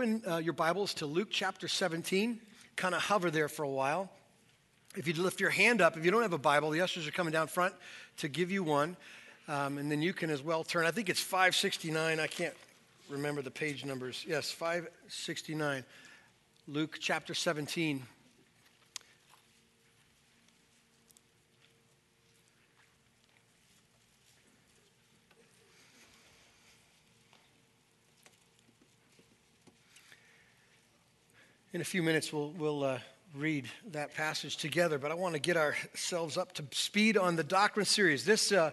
open uh, your Bibles to Luke chapter 17, kind of hover there for a while. If you lift your hand up, if you don't have a Bible, the ushers are coming down front to give you one. Um, and then you can as well turn. I think it's 569. I can't remember the page numbers. Yes, 569. Luke chapter 17. In a few minutes, we'll, we'll uh, read that passage together, but I want to get ourselves up to speed on the doctrine series. This, uh,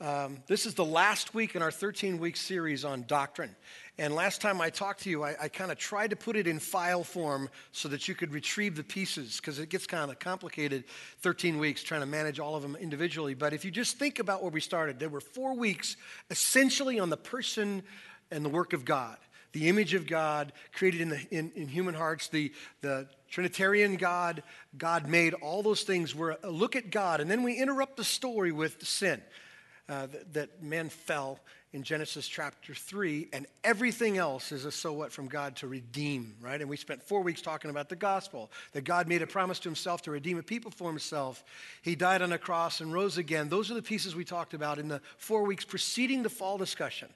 um, this is the last week in our 13 week series on doctrine. And last time I talked to you, I, I kind of tried to put it in file form so that you could retrieve the pieces because it gets kind of complicated 13 weeks trying to manage all of them individually. But if you just think about where we started, there were four weeks essentially on the person and the work of God the image of God created in, the, in, in, human hearts, the, the Trinitarian God, God made, all those things were a look at God. And then we interrupt the story with sin uh, that, that man fell in Genesis chapter 3, and everything else is a so what from God to redeem, right? And we spent four weeks talking about the gospel, that God made a promise to himself to redeem a people for himself. He died on a cross and rose again. Those are the pieces we talked about in the four weeks preceding the fall discussion.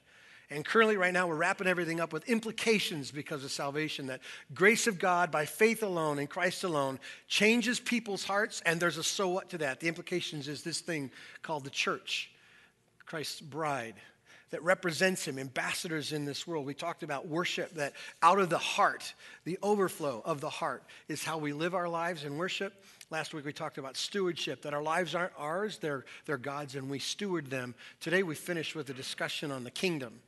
And currently, right now, we're wrapping everything up with implications because of salvation that grace of God by faith alone in Christ alone changes people's hearts, and there's a so what to that. The implications is this thing called the church, Christ's bride that represents him, ambassadors in this world. We talked about worship, that out of the heart, the overflow of the heart is how we live our lives in worship. Last week we talked about stewardship, that our lives aren't ours, they're, they're God's, and we steward them. Today we finish with a discussion on the kingdom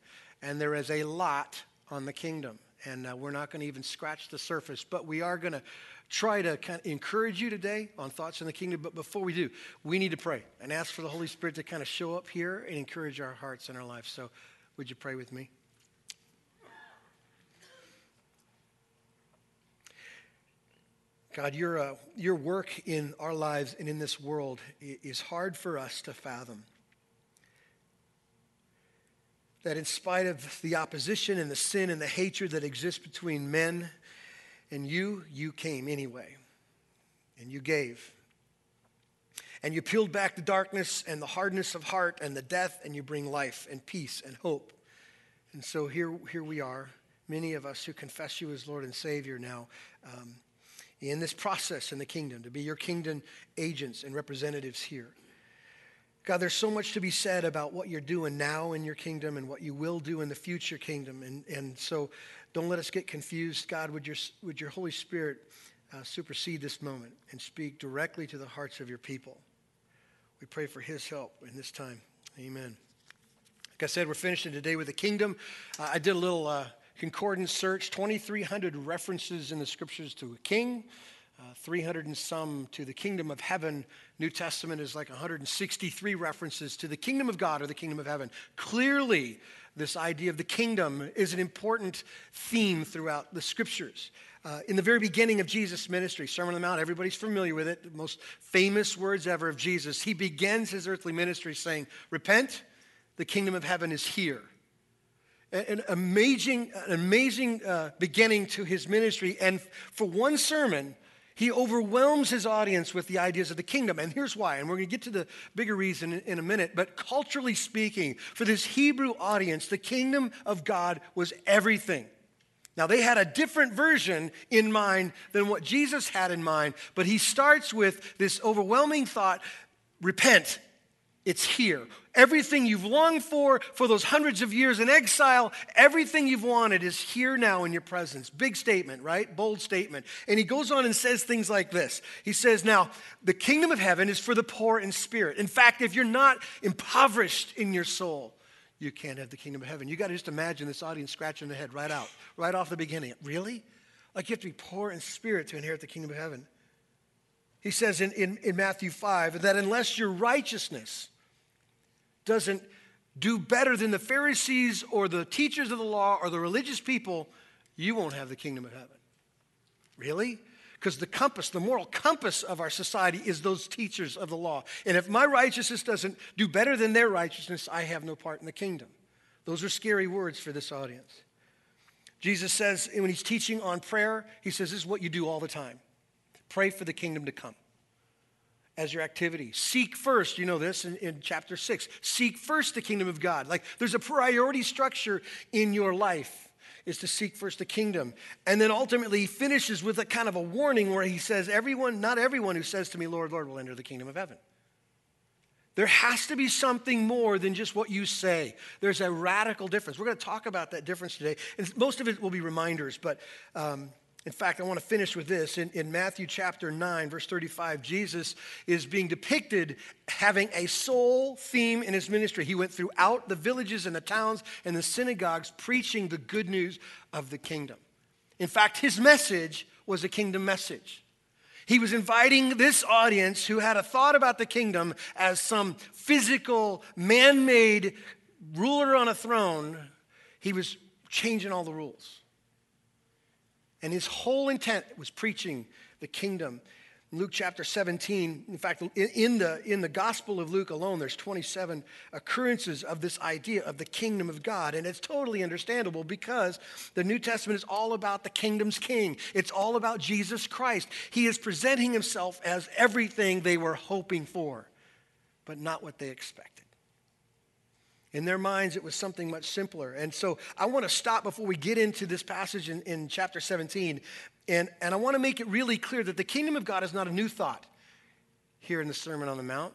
and there is a lot on the kingdom. And uh, we're not going to even scratch the surface, but we are going to try to kind of encourage you today on thoughts in the kingdom. But before we do, we need to pray and ask for the Holy Spirit to kind of show up here and encourage our hearts and our lives. So, would you pray with me? God, your, uh, your work in our lives and in this world is hard for us to fathom that in spite of the opposition and the sin and the hatred that exists between men and you, you came anyway. And you gave. And you peeled back the darkness and the hardness of heart and the death, and you bring life and peace and hope. And so here, here we are, many of us who confess you as Lord and Savior now, um, in this process in the kingdom, to be your kingdom agents and representatives here. God, there's so much to be said about what you're doing now in your kingdom and what you will do in the future kingdom. And, and so don't let us get confused. God, would your, would your Holy Spirit uh, supersede this moment and speak directly to the hearts of your people? We pray for his help in this time. Amen. Like I said, we're finishing today with the kingdom. Uh, I did a little uh, concordance search 2,300 references in the scriptures to a king. Uh, 300 and some to the kingdom of heaven. New Testament is like 163 references to the kingdom of God or the kingdom of heaven. Clearly, this idea of the kingdom is an important theme throughout the scriptures. Uh, in the very beginning of Jesus' ministry, Sermon on the Mount, everybody's familiar with it, the most famous words ever of Jesus. He begins his earthly ministry saying, Repent, the kingdom of heaven is here an amazing, an amazing uh, beginning to his ministry. And for one sermon, he overwhelms his audience with the ideas of the kingdom. And here's why. And we're going to get to the bigger reason in a minute. But culturally speaking, for this Hebrew audience, the kingdom of God was everything. Now, they had a different version in mind than what Jesus had in mind, but he starts with this overwhelming thought repent, it's here. Everything you've longed for for those hundreds of years in exile, everything you've wanted is here now in your presence. Big statement, right? Bold statement. And he goes on and says things like this He says, Now, the kingdom of heaven is for the poor in spirit. In fact, if you're not impoverished in your soul, you can't have the kingdom of heaven. You got to just imagine this audience scratching their head right out, right off the beginning. Really? Like you have to be poor in spirit to inherit the kingdom of heaven. He says in, in, in Matthew 5 that unless your righteousness, doesn't do better than the Pharisees or the teachers of the law or the religious people, you won't have the kingdom of heaven. Really? Because the compass, the moral compass of our society is those teachers of the law. And if my righteousness doesn't do better than their righteousness, I have no part in the kingdom. Those are scary words for this audience. Jesus says, when he's teaching on prayer, he says, This is what you do all the time pray for the kingdom to come as your activity. Seek first, you know this in, in, chapter six. Seek first the kingdom of God. Like there's a priority structure in your life is to seek first the kingdom. And then ultimately he finishes with a kind of a warning where he says, Everyone, not everyone who says to me, Lord, Lord, will enter the kingdom of heaven. There has to be something more than just what you say. There's a radical difference. We're going to talk about that difference today. And most of it will be reminders, but um, in fact, I want to finish with this. In, in, Matthew chapter 9, verse 35, Jesus is being depicted having a sole theme in his ministry. He went throughout the villages and the towns and the synagogues preaching the good news of the kingdom. In fact, his message was a kingdom message. He was inviting this audience who had a thought about the kingdom as some physical, man made ruler on a throne. He was changing all the rules. And his whole intent was preaching the kingdom. Luke chapter 17, in fact, in the, in the Gospel of Luke alone, there's 27 occurrences of this idea of the kingdom of God. And it's totally understandable because the New Testament is all about the kingdom's king. It's all about Jesus Christ. He is presenting himself as everything they were hoping for, but not what they expected. In their minds, it was something much simpler. And so I want to stop before we get into this passage in, in chapter 17. And, and I want to make it really clear that the kingdom of God is not a new thought here in the Sermon on the Mount.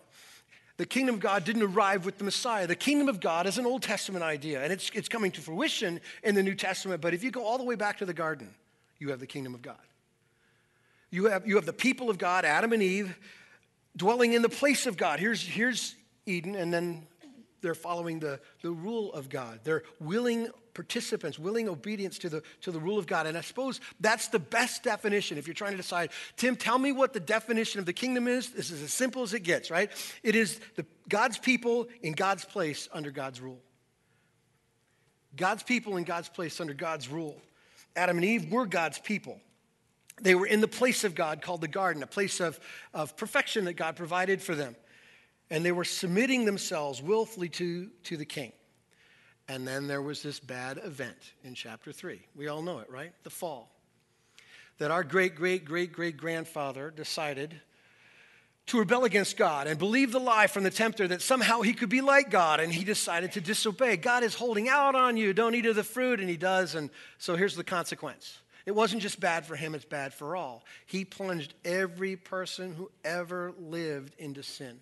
The kingdom of God didn't arrive with the Messiah. The kingdom of God is an Old Testament idea, and it's, it's coming to fruition in the New Testament. But if you go all the way back to the garden, you have the kingdom of God. You have, you have the people of God, Adam and Eve, dwelling in the place of God. Here's, here's Eden, and then they're following the, the rule of God. They're willing participants, willing obedience to the, to the rule of God. And I suppose that's the best definition if you're trying to decide, Tim, tell me what the definition of the kingdom is. This is as simple as it gets, right? It is the, God's people in God's place under God's rule. God's people in God's place under God's rule. Adam and Eve were God's people. They were in the place of God called the garden, a place of, of perfection that God provided for them and they were submitting themselves willfully to, to the king. And then there was this bad event in chapter 3. We all know it, right? The fall. That our great, great, great, great grandfather decided to rebel against God and believe the lie from the tempter that somehow he could be like God, and he decided to disobey. God is holding out on you. Don't eat of the fruit, and he does. And so here's the consequence. It wasn't just bad for him, it's bad for all. He plunged every person who ever lived into sin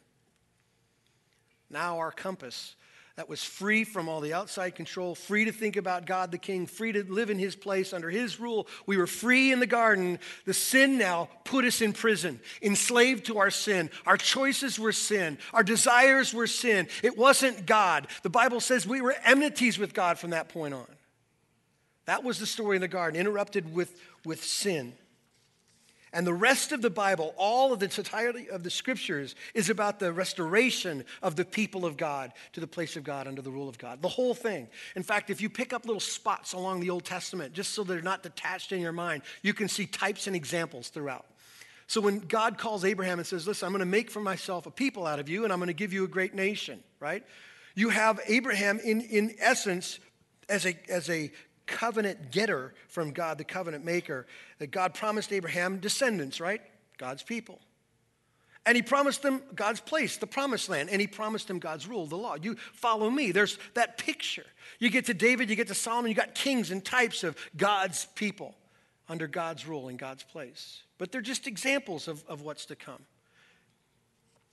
now our compass that was free from all the outside control, free to think about God the King, free to live in His place under His rule. We were free in the garden. The sin now put us in prison, enslaved to our sin. Our choices were sin, our desires were sin. It wasn't God. The Bible says we were enmities with God from that point on. That was the story in the garden, interrupted with, with sin. And the rest of the Bible, all of the entirety of the scriptures, is about the restoration of the people of God to the place of God under the rule of God. The whole thing. In fact, if you pick up little spots along the Old Testament, just so they're not detached in your mind, you can see types and examples throughout. So when God calls Abraham and says, Listen, I'm going to make for myself a people out of you, and I'm going to give you a great nation, right? You have Abraham, in, in essence, as a, as a covenant getter from God, the covenant maker, that God promised Abraham descendants, right? God's people. And he promised them God's place, the promised land, and he promised them God's rule, the law. You follow me. There's that picture. You get to David, you get to Solomon, you got kings and types of God's people under God's rule in God's place. But they're just examples of, of what's to come.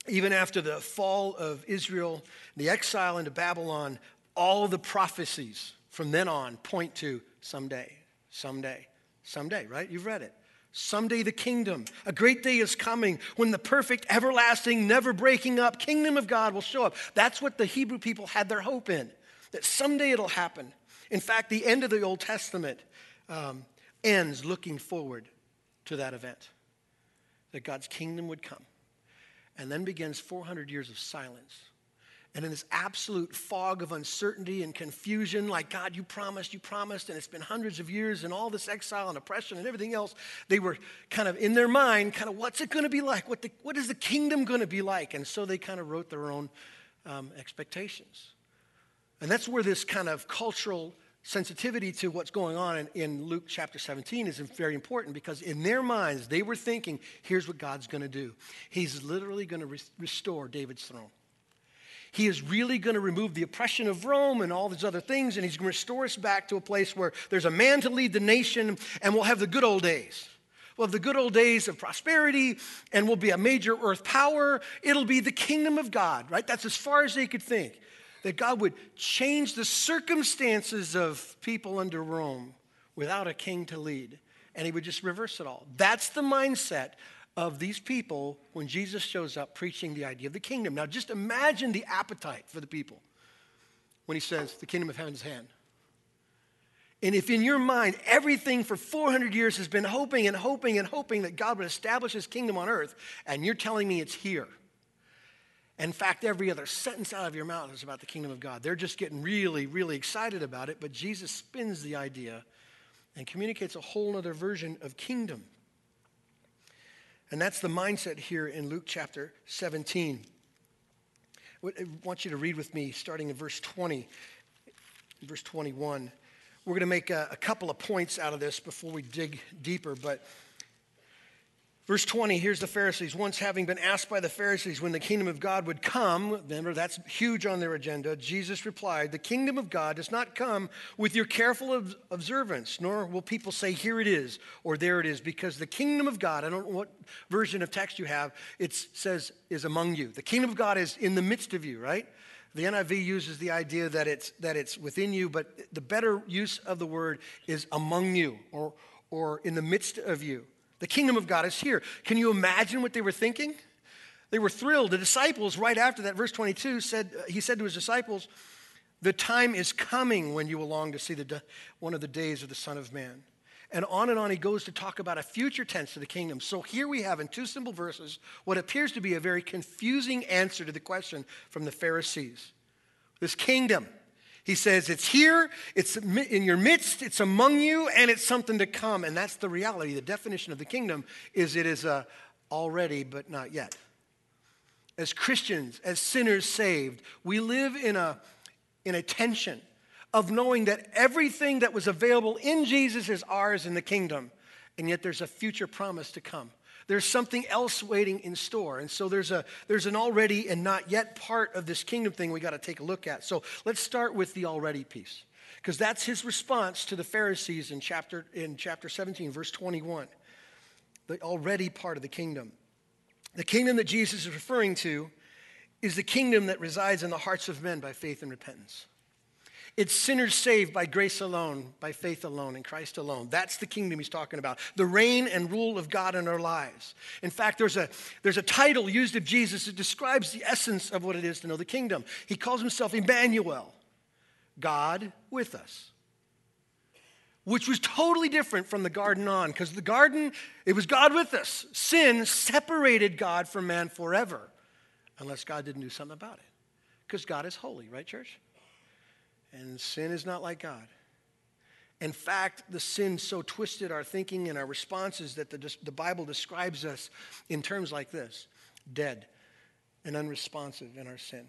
Even after the fall of Israel, the exile into Babylon, all the prophecies from then on point to someday, someday, someday, right? You've read it. Someday the kingdom, a great day is coming when the perfect, everlasting, never breaking up kingdom of God will show up. That's what the Hebrew people had their hope in, that someday it'll happen. In fact, the end of the Old Testament um, ends looking forward to that event, that God's kingdom would come. And then begins 400 years of silence and in this absolute fog of uncertainty and confusion, like, God, you promised, you promised, and it's been hundreds of years and all this exile and oppression and everything else, they were kind of in their mind, kind of, what's it going to be like? What, the, what is the kingdom going to be like? And so they kind of wrote their own um, expectations. And that's where this kind of cultural sensitivity to what's going on in, in Luke chapter 17 is very important because in their minds, they were thinking, here's what God's going to do. He's literally going to re- restore David's throne. He is really going to remove the oppression of Rome and all these other things, and he's going to restore us back to a place where there's a man to lead the nation, and we'll have the good old days. We'll have the good old days of prosperity, and we'll be a major earth power. It'll be the kingdom of God, right? That's as far as they could think that God would change the circumstances of people under Rome without a king to lead, and he would just reverse it all. That's the mindset of these people when Jesus shows up preaching the idea of the kingdom. Now, just imagine the appetite for the people when he says, The kingdom of heaven heaven's hand. And if in your mind everything for 400 years has been hoping and hoping and hoping that God would establish his kingdom on earth, and you're telling me it's here, in fact, every other sentence out of your mouth is about the kingdom of God. They're just getting really, really excited about it, but Jesus spins the idea and communicates a whole other version of kingdom. And that's the mindset here in Luke chapter 17. I want you to read with me, starting in verse 20, verse 21. We're going to make a, a couple of points out of this before we dig deeper, but Verse 20, here's the Pharisees. Once having been asked by the Pharisees when the kingdom of God would come, remember that's huge on their agenda, Jesus replied, The kingdom of God does not come with your careful observance, nor will people say, Here it is, or there it is, because the kingdom of God, I don't know what version of text you have, it says is among you. The kingdom of God is in the midst of you, right? The NIV uses the idea that it's, that it's within you, but the better use of the word is among you or, or in the midst of you. The kingdom of God is here. Can you imagine what they were thinking? They were thrilled. The disciples, right after that, verse 22 said, uh, He said to his disciples, The time is coming when you will long to see the, one of the days of the Son of Man. And on and on he goes to talk about a future tense of the kingdom. So here we have in two simple verses what appears to be a very confusing answer to the question from the Pharisees. This kingdom, he says, It's here, it's in your midst, it's among you, and it's something to come. And that's the reality. The definition of the kingdom is it is uh, already, but not yet. As Christians, as sinners saved, we live in a, in a tension of knowing that everything that was available in Jesus is ours in the kingdom, and yet there's a future promise to come. There's something else waiting in store. And so there's, a, there's an already and not yet part of this kingdom thing we got to take a look at. So let's start with the already piece, because that's his response to the Pharisees in chapter, in chapter 17, verse 21. The already part of the kingdom. The kingdom that Jesus is referring to is the kingdom that resides in the hearts of men by faith and repentance. It's sinners saved by grace alone, by faith alone, in Christ alone. That's the kingdom he's talking about. The reign and rule of God in our lives. In fact, there's a, there's a title used of Jesus that describes the essence of what it is to know the kingdom. He calls himself Emmanuel, God with us. Which was totally different from the garden on, because the garden, it was God with us. Sin separated God from man forever, unless God didn't do something about it. Because God is holy, right, church? And sin is not like God. In fact, the sin so twisted our thinking and our responses that the, the Bible describes us in terms like this dead and unresponsive in our sin,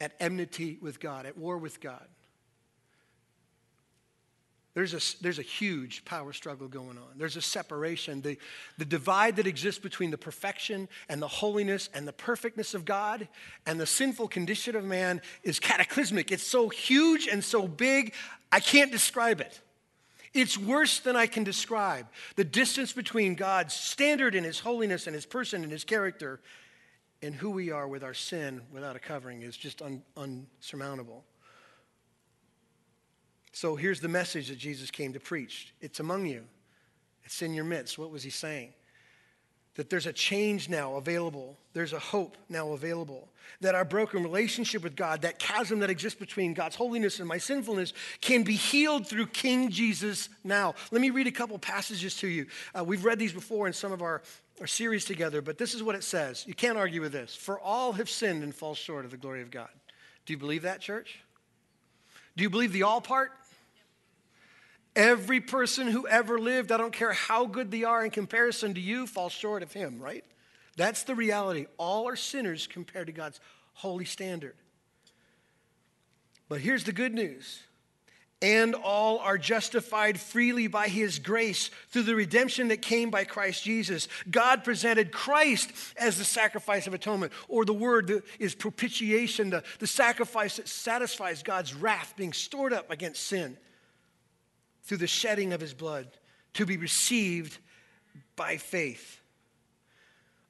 at enmity with God, at war with God. There's a, there's a huge power struggle going on. There's a separation. The, the divide that exists between the perfection and the holiness and the perfectness of God and the sinful condition of man is cataclysmic. It's so huge and so big, I can't describe it. It's worse than I can describe. The distance between God's standard and his holiness and his person and his character and who we are with our sin without a covering is just un, unsurmountable. So here's the message that Jesus came to preach it's among you, it's in your midst. What was he saying? That there's a change now available. There's a hope now available. That our broken relationship with God, that chasm that exists between God's holiness and my sinfulness, can be healed through King Jesus now. Let me read a couple passages to you. Uh, we've read these before in some of our, our series together, but this is what it says. You can't argue with this. For all have sinned and fall short of the glory of God. Do you believe that, church? Do you believe the all part? Every person who ever lived, I don't care how good they are in comparison to you, falls short of him, right? That's the reality. All are sinners compared to God's holy standard. But here's the good news and all are justified freely by his grace through the redemption that came by Christ Jesus. God presented Christ as the sacrifice of atonement, or the word is propitiation, the, the sacrifice that satisfies God's wrath being stored up against sin through the shedding of his blood to be received by faith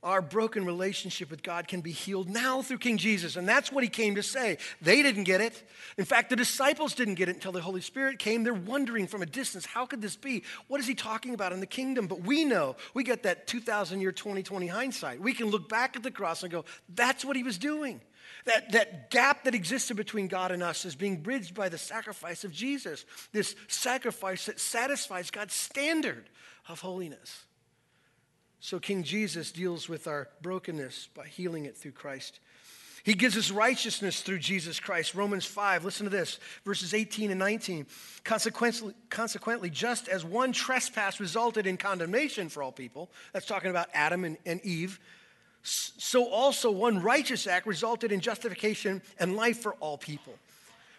our broken relationship with God can be healed now through King Jesus. And that's what he came to say. They didn't get it. In fact, the disciples didn't get it until the Holy Spirit came. They're wondering from a distance, how could this be? What is he talking about in the kingdom? But we know, we get that 2,000 year 2020 hindsight. We can look back at the cross and go, that's what he was doing. That, that gap that existed between God and us is being bridged by the sacrifice of Jesus, this sacrifice that satisfies God's standard of holiness. So King Jesus deals with our brokenness by healing it through Christ. He gives us righteousness through Jesus Christ. Romans 5, listen to this, verses 18 and 19. Consequently, consequently, just as one trespass resulted in condemnation for all people, that's talking about Adam and, and Eve, so also one righteous act resulted in justification and life for all people.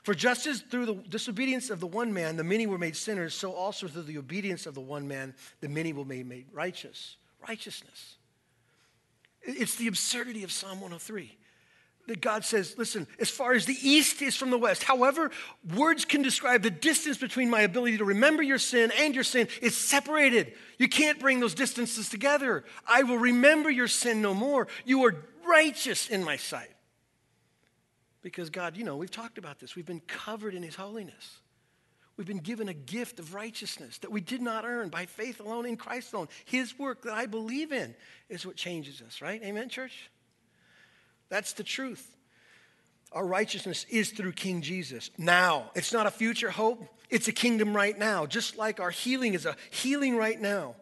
For just as through the disobedience of the one man the many were made sinners, so also through the obedience of the one man the many will be made righteous righteousness. It's the absurdity of Psalm 103 that God says, listen, as far as the east is from the west, however, words can describe the distance between my ability to remember your sin and your sin is separated. You can't bring those distances together. I will remember your sin no more. You are righteous in my sight. Because God, you know, we've talked about this. We've been covered in his holiness. We've been given a gift of righteousness that we did not earn by faith alone in Christ alone. His work that I believe in is what changes us, right? Amen, church? That's the truth. Our righteousness is through King Jesus. Now, it's not a future hope, it's a kingdom right now, just like our healing is a healing right now.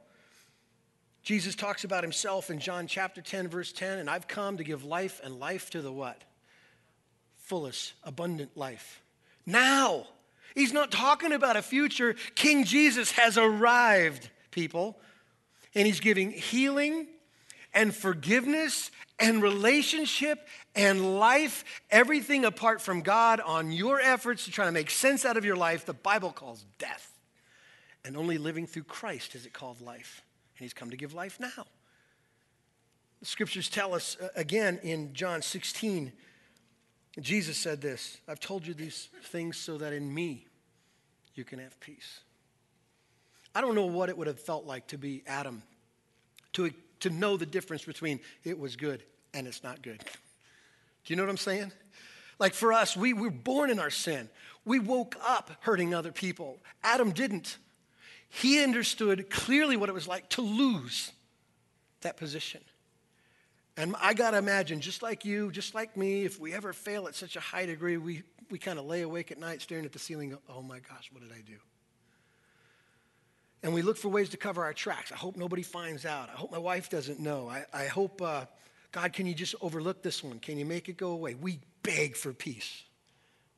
Jesus talks about himself in John chapter 10, verse 10, and I've come to give life and life to the what? Fullest, abundant life. Now, He's not talking about a future. King Jesus has arrived, people. And he's giving healing and forgiveness and relationship and life, everything apart from God on your efforts to try to make sense out of your life, the Bible calls death. And only living through Christ is it called life. And he's come to give life now. The scriptures tell us uh, again in John 16 Jesus said this I've told you these things so that in me you can have peace. I don't know what it would have felt like to be Adam, to, to know the difference between it was good and it's not good. Do you know what I'm saying? Like for us, we were born in our sin. We woke up hurting other people. Adam didn't. He understood clearly what it was like to lose that position. And I got to imagine, just like you, just like me, if we ever fail at such a high degree, we, we kind of lay awake at night staring at the ceiling, oh my gosh, what did I do? And we look for ways to cover our tracks. I hope nobody finds out. I hope my wife doesn't know. I, I hope, uh, God, can you just overlook this one? Can you make it go away? We beg for peace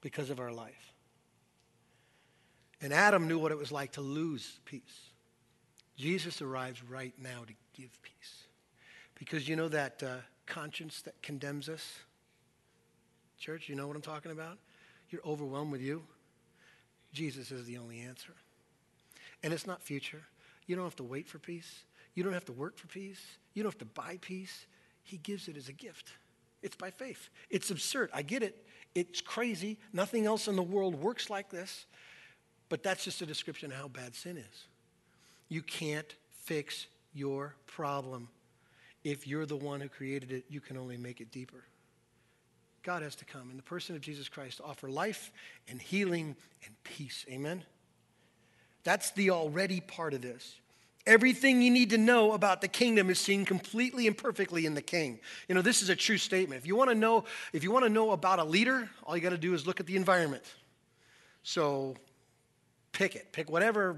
because of our life. And Adam knew what it was like to lose peace. Jesus arrives right now to give peace. Because you know that uh, conscience that condemns us? Church, you know what I'm talking about? You're overwhelmed with you. Jesus is the only answer. And it's not future. You don't have to wait for peace. You don't have to work for peace. You don't have to buy peace. He gives it as a gift. It's by faith. It's absurd. I get it. It's crazy. Nothing else in the world works like this. But that's just a description of how bad sin is. You can't fix your problem if you're the one who created it, you can only make it deeper. God has to come in the person of Jesus Christ to offer life and healing and peace. Amen? That's the already part of this. Everything you need to know about the kingdom is seen completely and perfectly in the king. You know, this is a true statement. If you want to know, if you want to know about a leader, all you got to do is look at the environment. So pick it. Pick whatever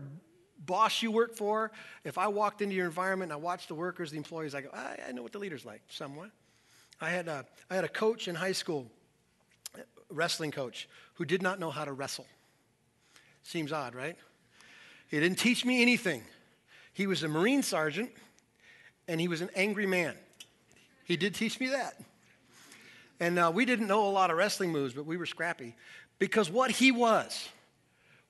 boss you work for, if I walked into your environment and I watched the workers, the employees, I go, I, I know what the leader's like somewhat. I had, a, I had a coach in high school, wrestling coach, who did not know how to wrestle. Seems odd, right? He didn't teach me anything. He was a Marine sergeant and he was an angry man. He did teach me that. And uh, we didn't know a lot of wrestling moves, but we were scrappy because what he was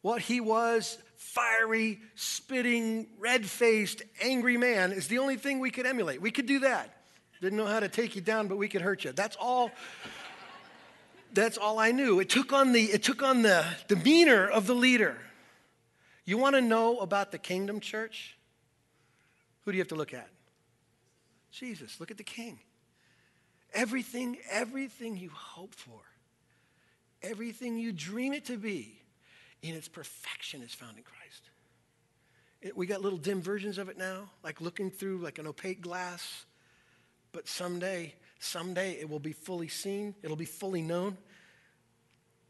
what he was fiery, spitting, red faced, angry man is the only thing we could emulate. We could do that. Didn't know how to take you down, but we could hurt you. That's all. That's all I knew. It took on the, it took on the demeanor of the leader. You want to know about the kingdom church? Who do you have to look at? Jesus. Look at the king. Everything, everything you hope for, everything you dream it to be, in its perfection is found in Christ. It, we got little dim versions of it now, like looking through like an opaque glass. But someday, someday it will be fully seen, it'll be fully known.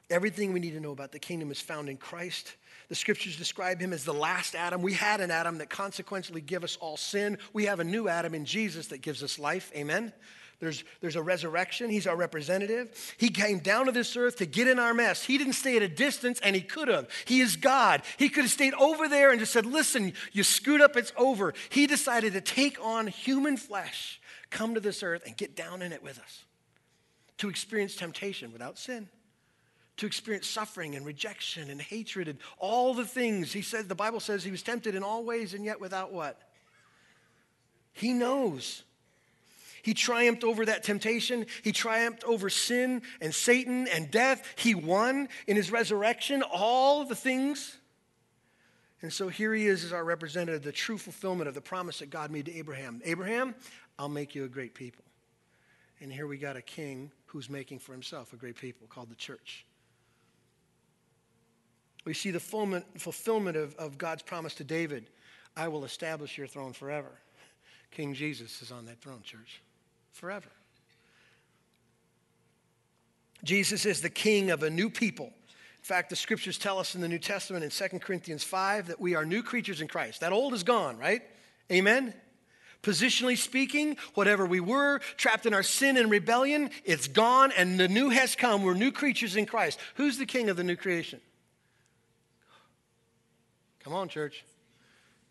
Everything we need to know about the kingdom is found in Christ. The scriptures describe him as the last Adam. We had an Adam that consequently gave us all sin. We have a new Adam in Jesus that gives us life. Amen. There's, there's a resurrection. He's our representative. He came down to this earth to get in our mess. He didn't stay at a distance, and he could have. He is God. He could have stayed over there and just said, Listen, you screwed up, it's over. He decided to take on human flesh, come to this earth, and get down in it with us, to experience temptation without sin. To experience suffering and rejection and hatred and all the things. He said, the Bible says he was tempted in all ways and yet without what? He knows he triumphed over that temptation. He triumphed over sin and Satan and death. He won in his resurrection all the things. And so here he is as our representative, the true fulfillment of the promise that God made to Abraham. Abraham, I'll make you a great people. And here we got a king who's making for himself a great people called the church. We see the fulfillment of, of God's promise to David I will establish your throne forever. King Jesus is on that throne, church forever. Jesus is the king of a new people. In fact, the scriptures tell us in the New Testament in 2 Corinthians 5 that we are new creatures in Christ. That old is gone, right? Amen? Positionally speaking, whatever we were, trapped in our sin and rebellion, it's gone and the new has come. We're new creatures in Christ. Who's the king of the new creation? Come on, church.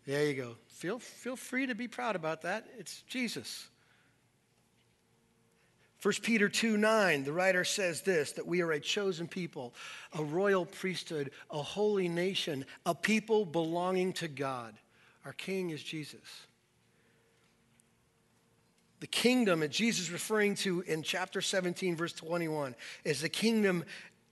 There you go. Feel, feel free to be proud about that. It's Jesus. 1 Peter 2 9, the writer says this that we are a chosen people, a royal priesthood, a holy nation, a people belonging to God. Our king is Jesus. The kingdom that Jesus is referring to in chapter 17, verse 21, is the kingdom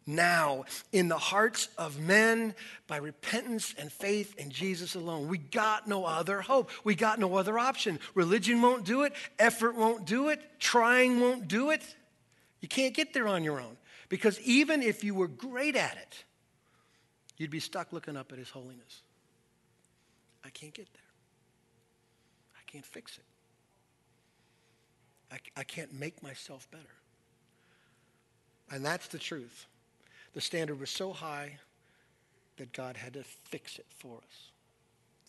now in the hearts of men by repentance and faith in Jesus alone. We got no other hope. We got no other option. Religion won't do it, effort won't do it, trying won't do it. You can't get there on your own because even if you were great at it, you'd be stuck looking up at His holiness. I can't get there. I can't fix it. I, I can't make myself better. And that's the truth. The standard was so high that God had to fix it for us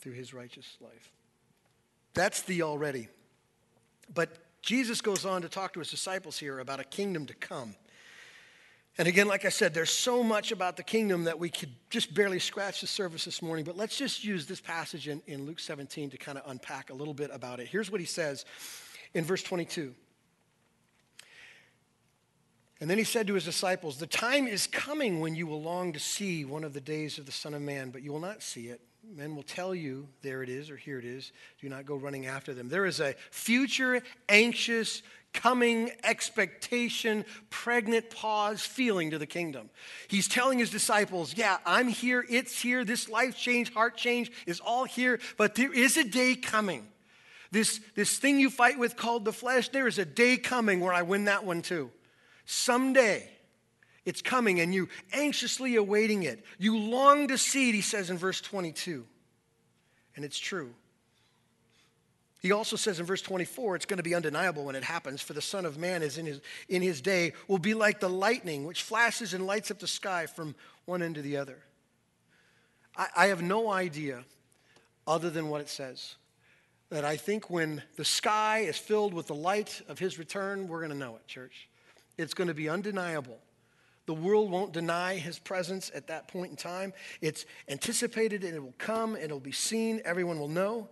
through his righteous life. That's the already. But Jesus goes on to talk to his disciples here about a kingdom to come. And again, like I said, there's so much about the kingdom that we could just barely scratch the surface this morning. But let's just use this passage in, in Luke 17 to kind of unpack a little bit about it. Here's what he says in verse 22 and then he said to his disciples, The time is coming when you will long to see one of the days of the Son of Man, but you will not see it. Men will tell you, There it is, or here it is. Do not go running after them. There is a future, anxious, coming expectation, pregnant pause feeling to the kingdom. He's telling his disciples, Yeah, I'm here, it's here, this life change, heart change is all here, but there is a day coming. This, this thing you fight with called the flesh, there is a day coming where I win that one too. Someday it's coming and you anxiously awaiting it. You long to see it, he says in verse 22. And it's true. He also says in verse 24, it's going to be undeniable when it happens, for the Son of Man is in his, in his day, will be like the lightning which flashes and lights up the sky from one end to the other. I, I have no idea, other than what it says, that I think when the sky is filled with the light of his return, we're going to know it, church. It's going to be undeniable. The world won't deny his presence at that point in time. It's anticipated and it will come and it will be seen. Everyone will know.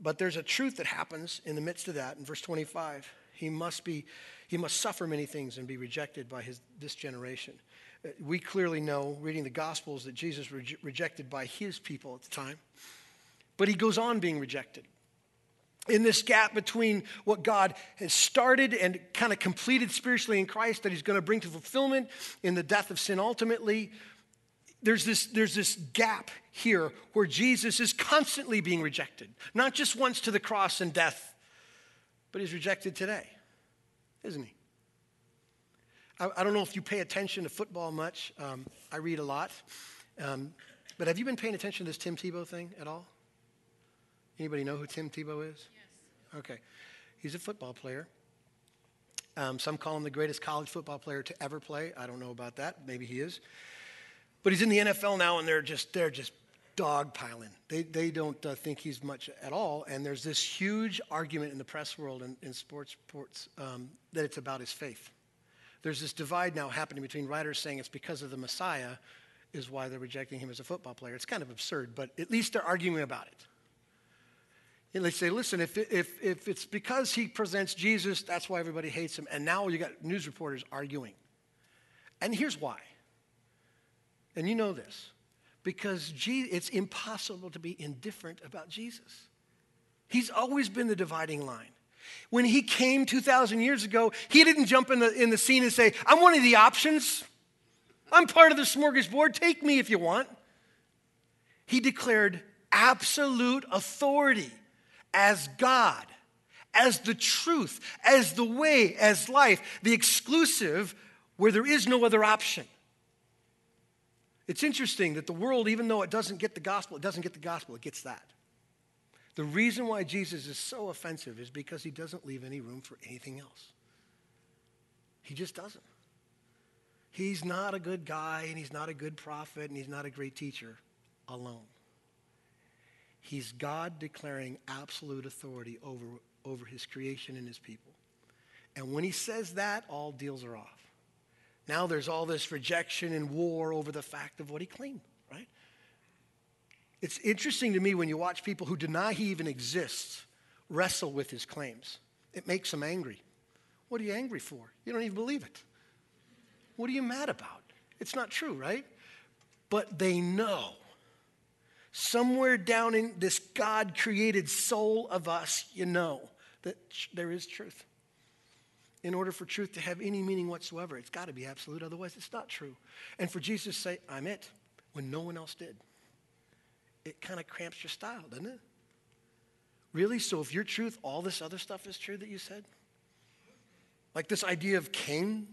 But there's a truth that happens in the midst of that in verse 25. He must be he must suffer many things and be rejected by his this generation. Uh, we clearly know, reading the Gospels, that Jesus was re- rejected by his people at the time. But he goes on being rejected. In this gap between what God has started and kind of completed spiritually in Christ that he's going to bring to fulfillment in the death of sin ultimately, there's this, there's this gap here where Jesus is constantly being rejected, not just once to the cross and death, but he's rejected today, isn't he? I, I don't know if you pay attention to football much. Um, I read a lot. Um, but have you been paying attention to this Tim Tebow thing at all? Anybody know who Tim Tebow is? Yes. Okay. He's a football player. Um, some call him the greatest college football player to ever play. I don't know about that. Maybe he is. But he's in the NFL now, and they're just they're just dogpiling. They they don't uh, think he's much at all. And there's this huge argument in the press world and in sports reports um, that it's about his faith. There's this divide now happening between writers saying it's because of the Messiah is why they're rejecting him as a football player. It's kind of absurd, but at least they're arguing about it. And they say, listen, if, if, if it's because he presents Jesus, that's why everybody hates him. And now you got news reporters arguing. And here's why. And you know this because it's impossible to be indifferent about Jesus. He's always been the dividing line. When he came 2,000 years ago, he didn't jump in the, in the scene and say, I'm one of the options. I'm part of the smorgasbord. Take me if you want. He declared absolute authority as God, as the truth, as the way, as life, the exclusive where there is no other option. It's interesting that the world, even though it doesn't get the gospel, it doesn't get the gospel, it gets that. The reason why Jesus is so offensive is because he doesn't leave any room for anything else. He just doesn't. He's not a good guy, and he's not a good prophet, and he's not a great teacher alone. He's God declaring absolute authority over, over his creation and his people. And when he says that, all deals are off. Now there's all this rejection and war over the fact of what he claimed, right? It's interesting to me when you watch people who deny he even exists wrestle with his claims. It makes them angry. What are you angry for? You don't even believe it. What are you mad about? It's not true, right? But they know somewhere down in this God created soul of us, you know that there is truth. In order for truth to have any meaning whatsoever, it's got to be absolute, otherwise, it's not true. And for Jesus to say, I'm it, when no one else did it kind of cramps your style, doesn't it? Really? So if your truth, all this other stuff is true that you said? Like this idea of king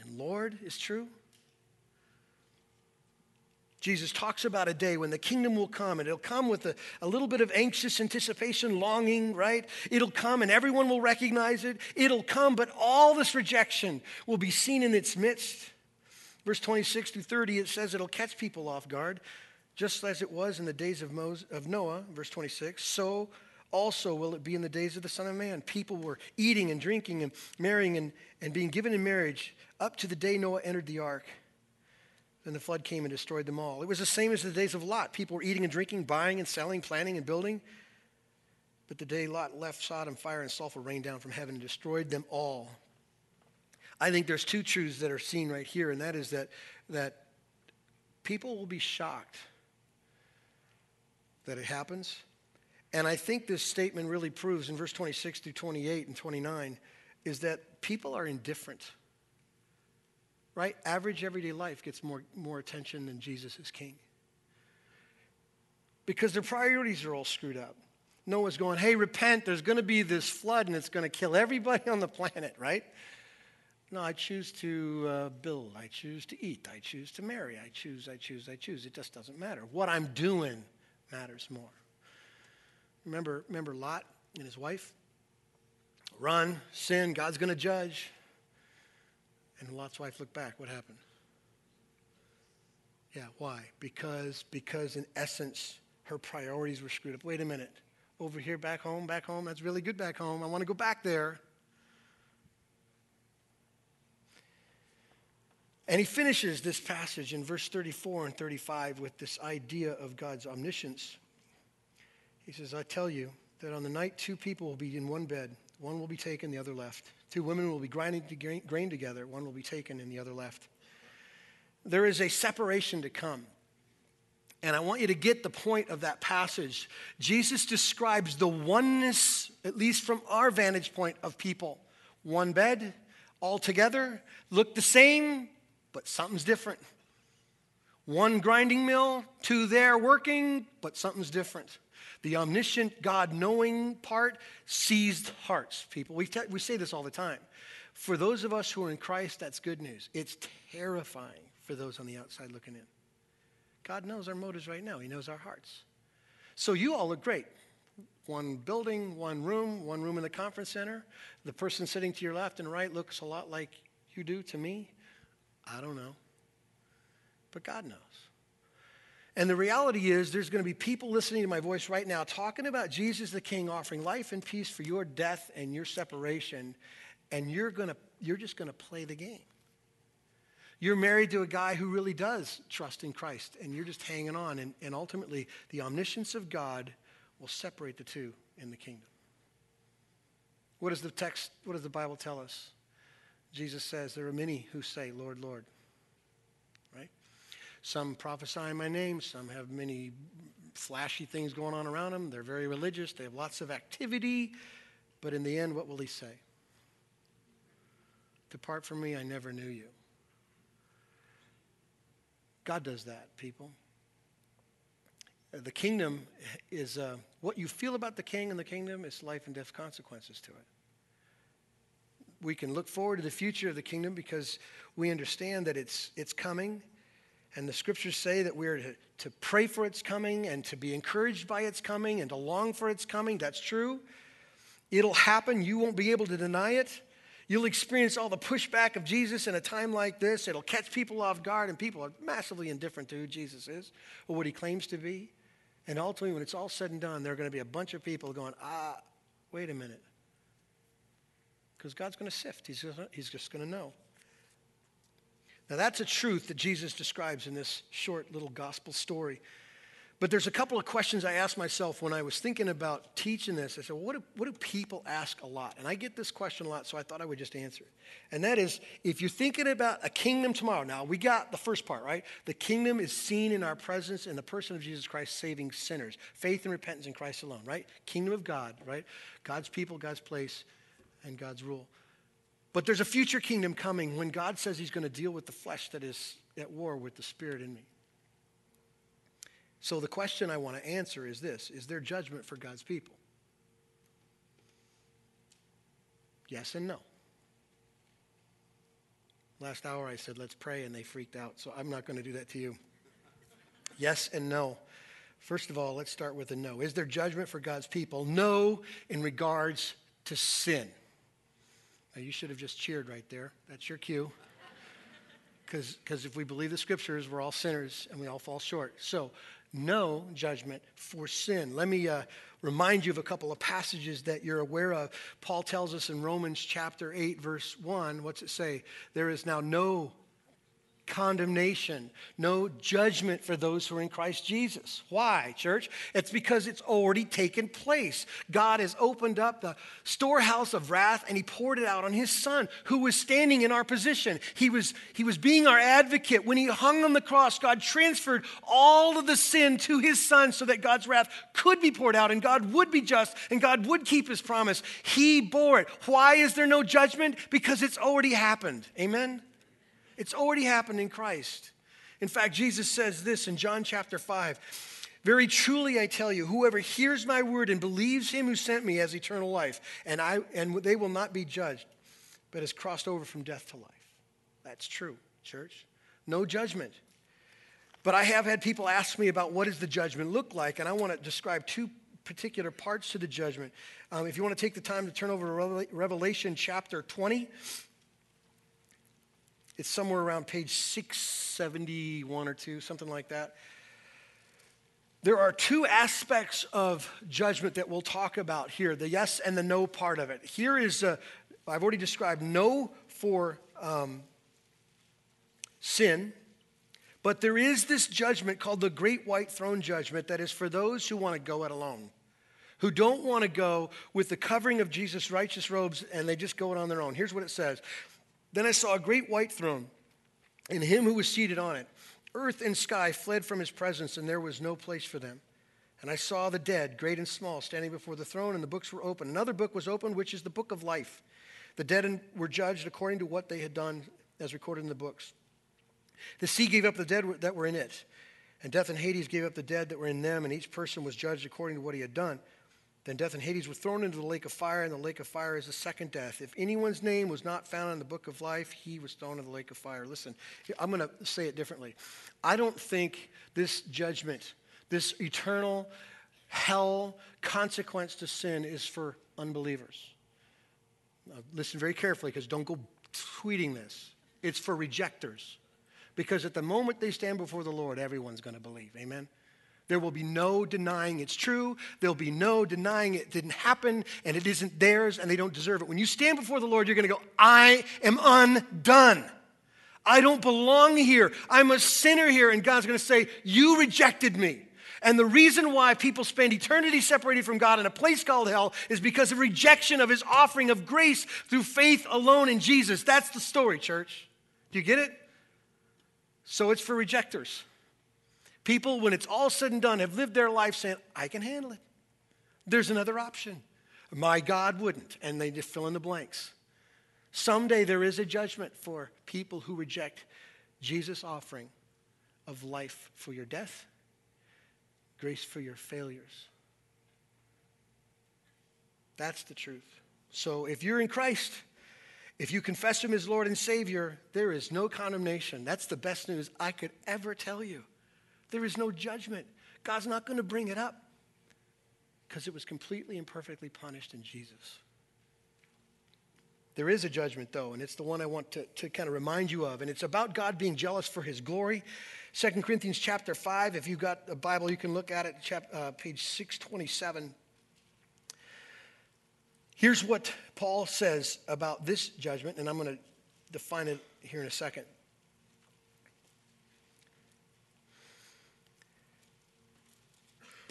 and Lord is true? Jesus talks about a day when the kingdom will come, and it'll come with a, a, little bit of anxious anticipation, longing, right? It'll come, and everyone will recognize it. It'll come, but all this rejection will be seen in its midst. Verse 26 through 30, it says it'll catch people off guard. Just as it was in the days of, Moses, of Noah, verse 26, so also will it be in the days of the Son of Man. People were eating and drinking and marrying and, and being given in marriage up to the day Noah entered the ark. Then the flood came and destroyed them all. It was the same as the days of Lot. People were eating and drinking, buying and selling, planning and building. But the day Lot left Sodom, fire and sulfur rained down from heaven and destroyed them all. I think there's two truths that are seen right here, and that is that, that people will be shocked that it happens. And I think this statement really proves in verse 26 through 28 and 29 is that people are indifferent. Right? Average everyday life gets more, more attention than Jesus is king. Because their priorities are all screwed up. Noah's going, hey, repent, there's going to be this flood and it's going to kill everybody on the planet, right? No, I choose to uh, build. I choose to eat. I choose to marry. I choose, I choose, I choose. It just doesn't matter. What I'm doing matters more. Remember, remember Lot and his wife? Run, sin, God's going to judge. And Lot's wife looked back. What happened? Yeah, why? Because because in essence her priorities were screwed up. Wait a minute. Over here back home, back home, that's really good back home. I want to go back there. And he finishes this passage in verse 34 and 35 with this idea of God's omniscience. He says, I tell you that on the night two people will be in one bed, one will be taken, the other left. Two women will be grinding grain together, one will be taken and the other left. there is a separation to come. And I want you to get the point of that passage. Jesus describes the oneness, at least from our vantage point, of people. One bed, all together, look the same, but something's different. One grinding mill, two there working, but something's different. The omniscient God knowing part seized hearts, people. We, te- we say this all the time. For those of us who are in Christ, that's good news. It's terrifying for those on the outside looking in. God knows our motives right now, He knows our hearts. So you all look great. One building, one room, one room in the conference center. The person sitting to your left and right looks a lot like you do to me. I don't know. But God knows. And the reality is, there's going to be people listening to my voice right now talking about Jesus the King offering life and peace for your death and your separation, and you're, going to, you're just going to play the game. You're married to a guy who really does trust in Christ, and you're just hanging on, and, and ultimately, the omniscience of God will separate the two in the kingdom. What does the text, what does the Bible tell us? Jesus says, There are many who say, Lord, Lord. Some prophesy in my name, some have many flashy things going on around them. They're very religious, they have lots of activity, but in the end, what will he say? Depart from me, I never knew you. God does that, people. The kingdom is uh, what you feel about the king and the kingdom is life and death consequences to it. We can look forward to the future of the kingdom because we understand that it's, it's coming and the scriptures say that we're to, to pray for its coming and to be encouraged by its coming and to long for its coming. That's true. It'll happen. You won't be able to deny it. You'll experience all the pushback of Jesus in a time like this. It'll catch people off guard, and people are massively indifferent to who Jesus is or what he claims to be. And ultimately, when it's all said and done, there are going to be a bunch of people going, ah, wait a minute. Because God's going to sift, He's he's just going to know. Now, that's a truth that Jesus describes in this short little gospel story. But there's a couple of questions I asked myself when I was thinking about teaching this. I said, well, what, do, what do people ask a lot? And I get this question a lot, so I thought I would just answer it. And that is if you're thinking about a kingdom tomorrow, now we got the first part, right? The kingdom is seen in our presence in the person of Jesus Christ saving sinners, faith and repentance in Christ alone, right? Kingdom of God, right? God's people, God's place, and God's rule. But there's a future kingdom coming when God says he's going to deal with the flesh that is at war with the spirit in me. So the question I want to answer is this Is there judgment for God's people? Yes and no. Last hour I said, let's pray, and they freaked out. So I'm not going to do that to you. Yes and no. First of all, let's start with a no. Is there judgment for God's people? No, in regards to sin. Now, you should have just cheered right there. That's your cue. Because if we believe the scriptures, we're all sinners and we all fall short. So, no judgment for sin. Let me uh, remind you of a couple of passages that you're aware of. Paul tells us in Romans chapter 8, verse 1, what's it say? There is now no condemnation, no judgment for those who are in Christ Jesus. Why, church? It's because it's already taken place. God has opened up the storehouse of wrath and he poured it out on his son who was standing in our position. He was, he was being our advocate. When he hung on the cross, God transferred all of the sin to his son so that God's wrath could be poured out and God would be just and God would keep his promise. He bore it. Why is there no judgment? Because it's already happened. Amen? It's already happened in Christ. In fact, Jesus says this in John chapter 5 Very truly I tell you, whoever hears my word and believes him who sent me has eternal life, and, I, and they will not be judged, but has crossed over from death to life. That's true, church. No judgment. But I have had people ask me about what does the judgment look like, and I want to describe two particular parts to the judgment. Um, if you want to take the time to turn over to Revelation chapter 20, it's somewhere around page 671 or 2, something like that. There are two aspects of judgment that we'll talk about here the yes and the no part of it. Here is, i I've already described no for um, sin, but there is this judgment called the Great White Throne Judgment that is for those who want to go it alone, who don't want to go with the covering of Jesus' righteous robes and they just go it on their own. Here's what it says then I saw a great white throne and him who was seated on it. Earth and sky fled from his presence, and there was no place for them. And I saw the dead, great and small, standing before the throne, and the books were open. Another book was opened, which is the book of life. The dead were judged according to what they had done, as recorded in the books. The sea gave up the dead that were in it, and death and Hades gave up the dead that were in them, and each person was judged according to what he had done. Then death and Hades were thrown into the lake of fire, and the lake of fire is the second death. If anyone's name was not found in the book of life, he was thrown into the lake of fire. Listen, I'm going to say it differently. I don't think this judgment, this eternal hell consequence to sin, is for unbelievers. Now, listen very carefully because don't go tweeting this. It's for rejectors. Because at the moment they stand before the Lord, everyone's going to believe. Amen? There will be no denying it's true. There'll be no denying it didn't happen and it isn't theirs and they don't deserve it. When you stand before the Lord, you're going to go, I am undone. I don't belong here. I'm a sinner here. And God's going to say, You rejected me. And the reason why people spend eternity separated from God in a place called hell is because of rejection of his offering of grace through faith alone in Jesus. That's the story, church. Do you get it? So it's for rejectors. People, when it's all said and done, have lived their life saying, I can handle it. There's another option. My God wouldn't. And they just fill in the blanks. Someday there is a judgment for people who reject Jesus' offering of life for your death, grace for your failures. That's the truth. So if you're in Christ, if you confess Him as Lord and Savior, there is no condemnation. That's the best news I could ever tell you. There is no judgment. God's not going to bring it up because it was completely and perfectly punished in Jesus. There is a judgment, though, and it's the one I want to, to kind of remind you of. And it's about God being jealous for his glory. 2 Corinthians chapter 5, if you've got a Bible, you can look at it, chap, uh, page 627. Here's what Paul says about this judgment, and I'm going to define it here in a second.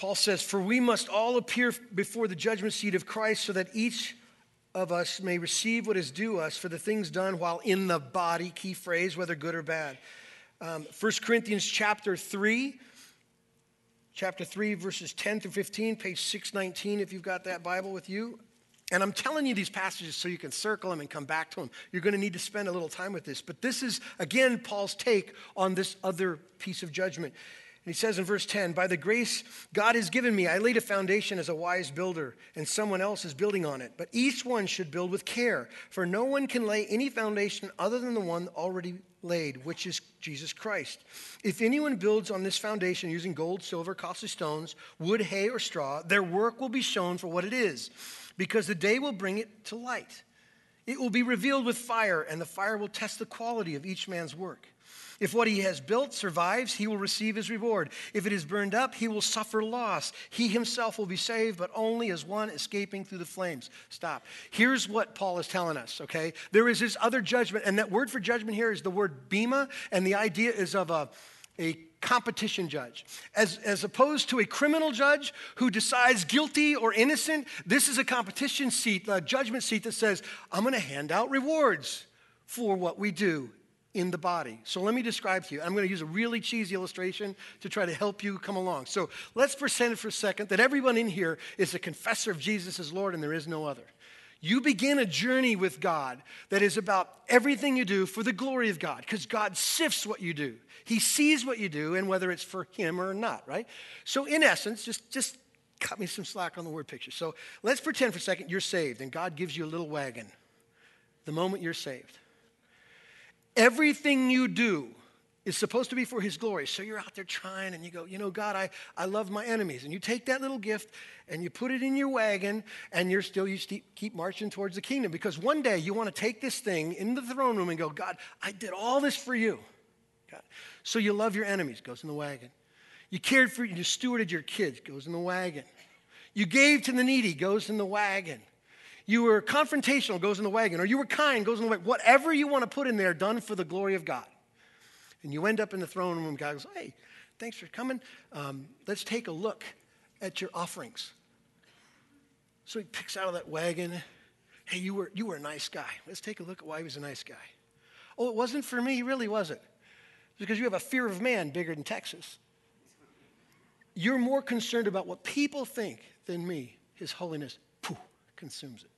Paul says, For we must all appear before the judgment seat of Christ so that each of us may receive what is due us for the things done while in the body, key phrase, whether good or bad. Um, 1 Corinthians chapter 3, chapter 3, verses 10 through 15, page 619, if you've got that Bible with you. And I'm telling you these passages so you can circle them and come back to them. You're going to need to spend a little time with this. But this is, again, Paul's take on this other piece of judgment. He says in verse 10 By the grace God has given me, I laid a foundation as a wise builder, and someone else is building on it. But each one should build with care, for no one can lay any foundation other than the one already laid, which is Jesus Christ. If anyone builds on this foundation using gold, silver, costly stones, wood, hay, or straw, their work will be shown for what it is, because the day will bring it to light. It will be revealed with fire, and the fire will test the quality of each man's work. If what he has built survives, he will receive his reward. If it is burned up, he will suffer loss. He himself will be saved, but only as one escaping through the flames. Stop. Here's what Paul is telling us, okay? There is this other judgment, and that word for judgment here is the word bema, and the idea is of a, a competition judge. As, as opposed to a criminal judge who decides guilty or innocent, this is a competition seat, a judgment seat that says, I'm going to hand out rewards for what we do in the body. So let me describe to you. I'm going to use a really cheesy illustration to try to help you come along. So let's pretend for a second that everyone in here is a confessor of Jesus as Lord and there is no other. You begin a journey with God that is about everything you do for the glory of God because God sifts what you do. He sees what you do and whether it's for him or not, right? So in essence, just just cut me some slack on the word picture. So let's pretend for a second you're saved and God gives you a little wagon the moment you're saved. Everything you do is supposed to be for his glory. So you're out there trying and you go, you know, God, I, I love my enemies. And you take that little gift and you put it in your wagon and you're still, you keep marching towards the kingdom because one day you want to take this thing into the throne room and go, God, I did all this for you. God. So you love your enemies, goes in the wagon. You cared for, you stewarded your kids, goes in the wagon. You gave to the needy, goes in the wagon. You were confrontational, goes in the wagon. Or you were kind, goes in the wagon. Whatever you want to put in there, done for the glory of God. And you end up in the throne room, God goes, hey, thanks for coming. Um, let's take a look at your offerings. So he picks out of that wagon. Hey, you were, you were a nice guy. Let's take a look at why he was a nice guy. Oh, it wasn't for me, really, was it? because you have a fear of man bigger than Texas. You're more concerned about what people think than me. His holiness consumes it.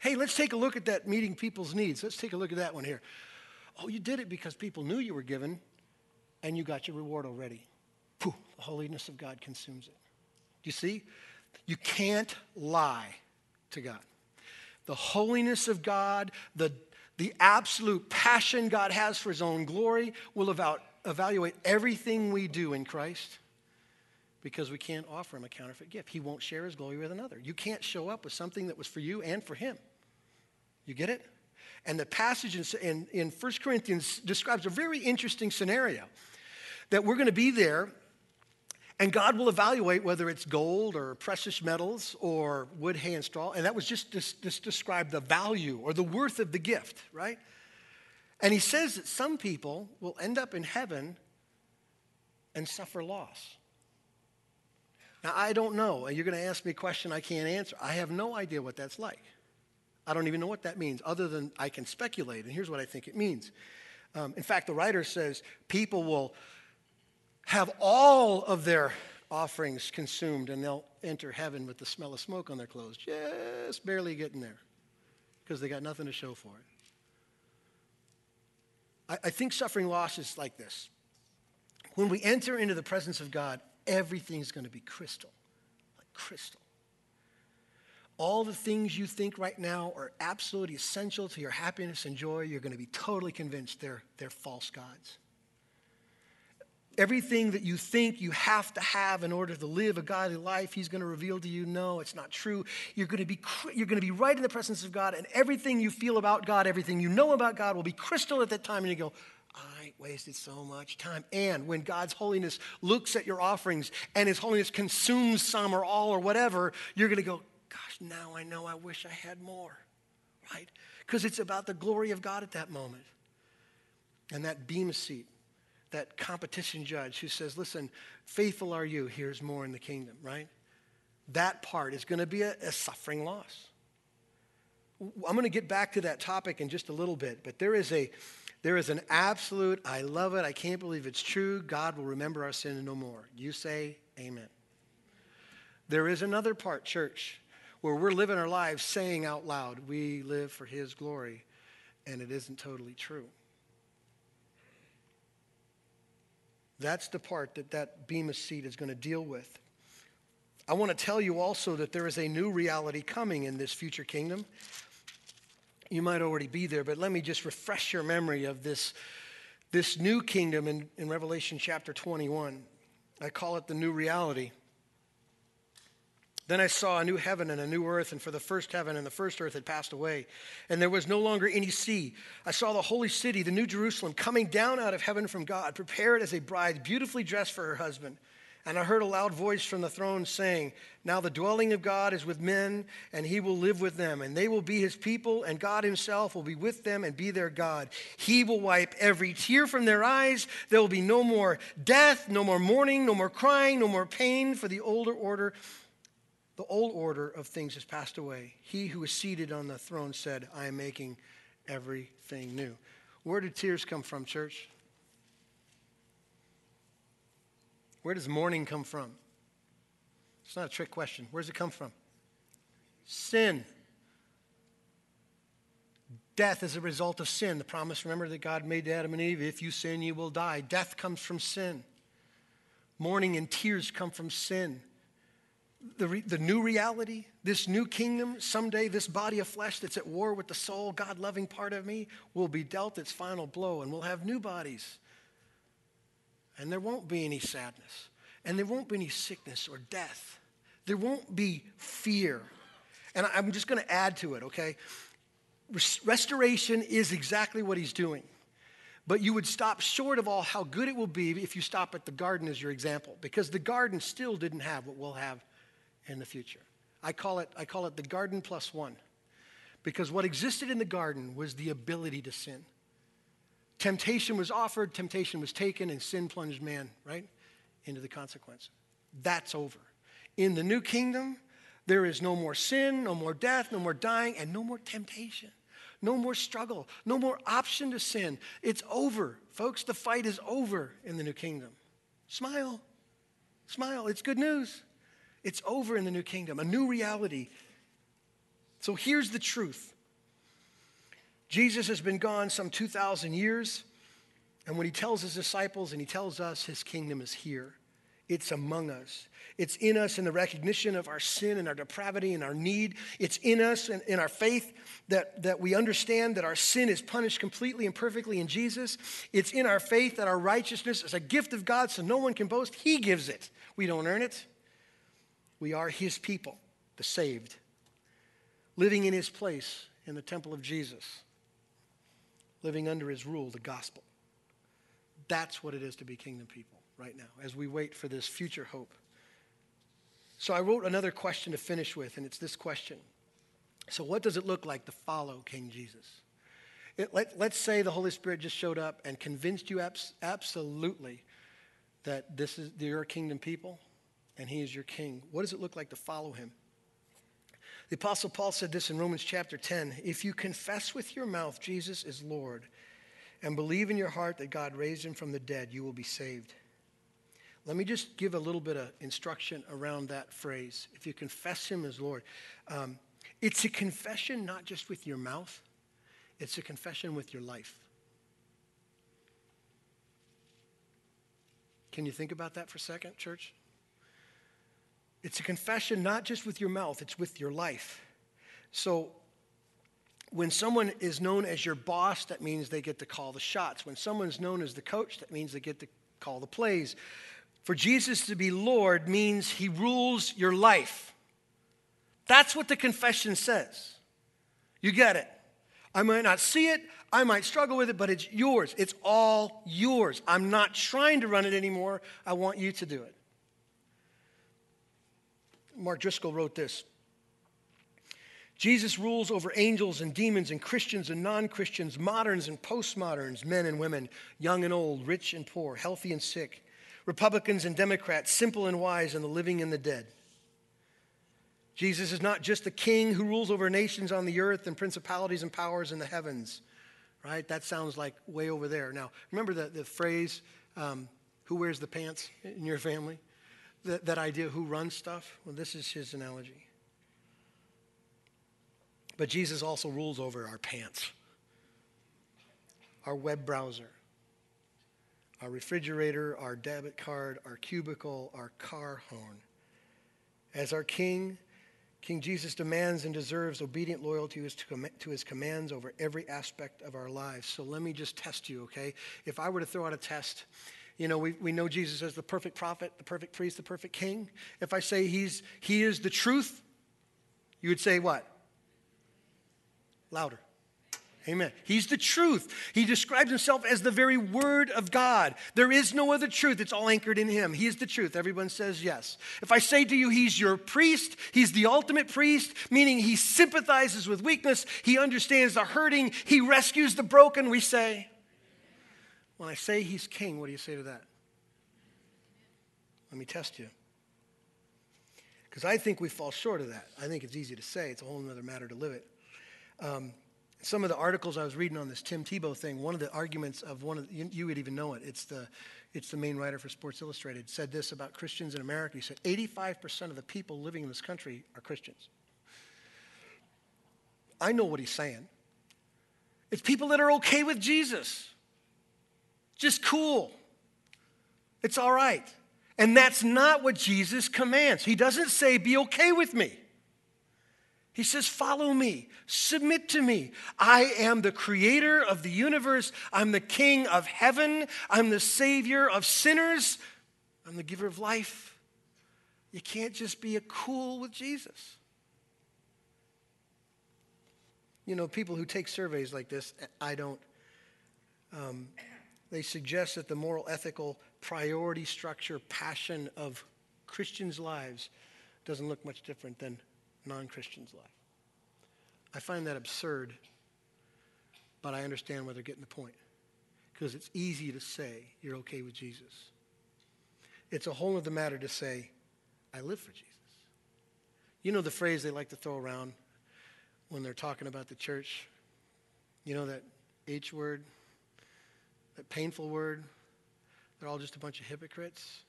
Hey, let's take a look at that meeting people's needs. Let's take a look at that one here. Oh, you did it because people knew you were given and you got your reward already. Poof, the holiness of God consumes it. Do you see? You can't lie to God. The holiness of God, the, the absolute passion God has for his own glory will about, evaluate everything we do in Christ because we can't offer him a counterfeit gift. He won't share his glory with another. You can't show up with something that was for you and for him. You get it? And the passage in, in, in 1 Corinthians describes a very interesting scenario that we're going to be there and God will evaluate whether it's gold or precious metals or wood, hay, and straw. And that was just to describe the value or the worth of the gift, right? And he says that some people will end up in heaven and suffer loss. Now, I don't know. You're going to ask me a question I can't answer. I have no idea what that's like. I don't even know what that means, other than I can speculate. And here's what I think it means. Um, in fact, the writer says people will have all of their offerings consumed and they'll enter heaven with the smell of smoke on their clothes, just barely getting there because they got nothing to show for it. I, I think suffering loss is like this. When we enter into the presence of God, everything's going to be crystal, like crystal. All the things you think right now are absolutely essential to your happiness and joy, you're going to be totally convinced they're, they're false gods. Everything that you think you have to have in order to live a godly life, he's going to reveal to you, no, it's not true. You're going to be you're going to be right in the presence of God, and everything you feel about God, everything you know about God, will be crystal at that time, and you go, I wasted so much time. And when God's holiness looks at your offerings and His holiness consumes some or all or whatever, you're going to go, Gosh, now I know I wish I had more, right? Because it's about the glory of God at that moment. And that bema seat that competition judge who says, Listen, faithful are you, here's more in the kingdom, right? That part is going to be a, a suffering loss. I'm going to get back to that topic in just a little bit, but there is a there is an absolute, I love it, I can't believe it's true. God will remember our sin no more. You say amen. There is another part, church, where we're living our lives saying out loud, we live for his glory, and it isn't totally true. That's the part that that Bema seat is going to deal with. I want to tell you also that there is a new reality coming in this future kingdom. You might already be there, but let me just refresh your memory of this, this new kingdom in, in Revelation chapter 21. I call it the new reality. Then I saw a new heaven and a new earth, and for the first heaven and the first earth had passed away, and there was no longer any sea. I saw the holy city, the new Jerusalem, coming down out of heaven from God, prepared as a bride, beautifully dressed for her husband. And I heard a loud voice from the throne saying, Now the dwelling of God is with men, and he will live with them, and they will be his people, and God himself will be with them and be their God. He will wipe every tear from their eyes. There will be no more death, no more mourning, no more crying, no more pain, for the older order the old order of things has passed away. He who is seated on the throne said, I am making everything new. Where do tears come from, church? Where does mourning come from? It's not a trick question. Where does it come from? Sin. Death is a result of sin. The promise, remember, that God made to Adam and Eve if you sin, you will die. Death comes from sin. Mourning and tears come from sin the, re, the new reality, this new kingdom, someday this body of flesh that's at war with the soul, God loving part of me, will be dealt its final blow and we'll have new bodies. And there won't be any sadness, and there won't be any sickness or death. There won't be fear. And I'm just going to add to it, okay? Restoration is exactly what he's doing. But you would stop short of all how good it will be if you stop at the garden as your example, because the garden still didn't have what we'll have in the future. I call it, I call it the garden plus one. Because what existed in the garden was the ability to sin. Temptation was offered, temptation was taken, and sin plunged man, right, into the consequence. That's over. In the new kingdom, there is no more sin, no more death, no more dying, and no more temptation. No more struggle. No more option to sin. It's over. Folks, the fight is over in the new kingdom. Smile. Smile. It's good news. It's over in the new kingdom, a new reality. So here's the truth Jesus has been gone some 2,000 years, and when he tells his disciples and he tells us his kingdom is here, it's among us. It's in us in the recognition of our sin and our depravity and our need. It's in us and in our faith that, that we understand that our sin is punished completely and perfectly in Jesus. It's in our faith that our righteousness is a gift of God so no one can boast. He gives it. We don't earn it. We are His people, the saved, living in His place in the temple of Jesus, living under His rule, the gospel. That's what it is to be kingdom people right now as we wait for this future hope. So I wrote another question to finish with, and it's this question. So, what does it look like to follow King Jesus? It, let, us say the Holy Spirit just showed up and convinced you abs- absolutely that this is your kingdom people and he is your king. What does it look like to follow him? The Apostle Paul said this in Romans chapter 10 If you confess with your mouth Jesus is Lord and believe in your heart that God raised him from the dead, you will be saved. Let me just give a little bit of instruction around that phrase. If you confess him as Lord, um, it's a confession not just with your mouth, it's a confession with your life. Can you think about that for a second, church? It's a confession not just with your mouth, it's with your life. So, when someone is known as your boss, that means they get to call the shots. When someone's known as the coach, that means they get to call the plays. For Jesus to be Lord means he rules your life. That's what the confession says. You get it. I might not see it, I might struggle with it, but it's yours. It's all yours. I'm not trying to run it anymore. I want you to do it. Mark Driscoll wrote this Jesus rules over angels and demons and Christians and non Christians, moderns and postmoderns, men and women, young and old, rich and poor, healthy and sick. Republicans and Democrats, simple and wise, and the living and the dead. Jesus is not just the king who rules over nations on the earth and principalities and powers in the heavens, right? That sounds like way over there. Now, remember the, the phrase, um, who wears the pants in your family? That, that idea, who runs stuff? Well, this is his analogy. But Jesus also rules over our pants, our web browser, our refrigerator, our debit card, our cubicle, our car horn. As our King, King Jesus demands and deserves obedient loyalty to his, to his commands over every aspect of our lives. So let me just test you, okay? If I were to throw out a test, you know, we, we know Jesus as the perfect prophet, the perfect priest, the perfect king. If I say he's, he is the truth, you would say what? Louder. Amen. He's the truth. He describes himself as the very word of God. There is no other truth. It's all anchored in him. He is the truth. Everyone says yes. If I say to you, he's your priest, he's the ultimate priest, meaning he sympathizes with weakness, he understands the hurting, he rescues the broken, we say. When I say he's king, what do you say to that? Let me test you. Because I think we fall short of that. I think it's easy to say, it's a whole other matter to live it. Um, some of the articles I was reading on this Tim Tebow thing, one of the arguments of one of the, you, you, would even know it. It's the it's the main writer for Sports Illustrated said this about Christians in America. He said 85% of the people living in this country are Christians. I know what he's saying. It's people that are okay with Jesus. Just cool. It's all right. And that's not what Jesus commands. He doesn't say, be okay with me. He says, Follow me, submit to me. I am the creator of the universe. I'm the king of heaven. I'm the savior of sinners. I'm the giver of life. You can't just be a cool with Jesus. You know, people who take surveys like this, I don't, um, they suggest that the moral, ethical, priority structure, passion of Christians' lives doesn't look much different than non Christian's life. I find that absurd, but I understand where they're getting the point. Because it's easy to say you're okay with Jesus. It's a whole other matter to say, I live for Jesus. You know the phrase they like to throw around when they're talking about the church? You know that H word, that painful word? They're all just a bunch of hypocrites.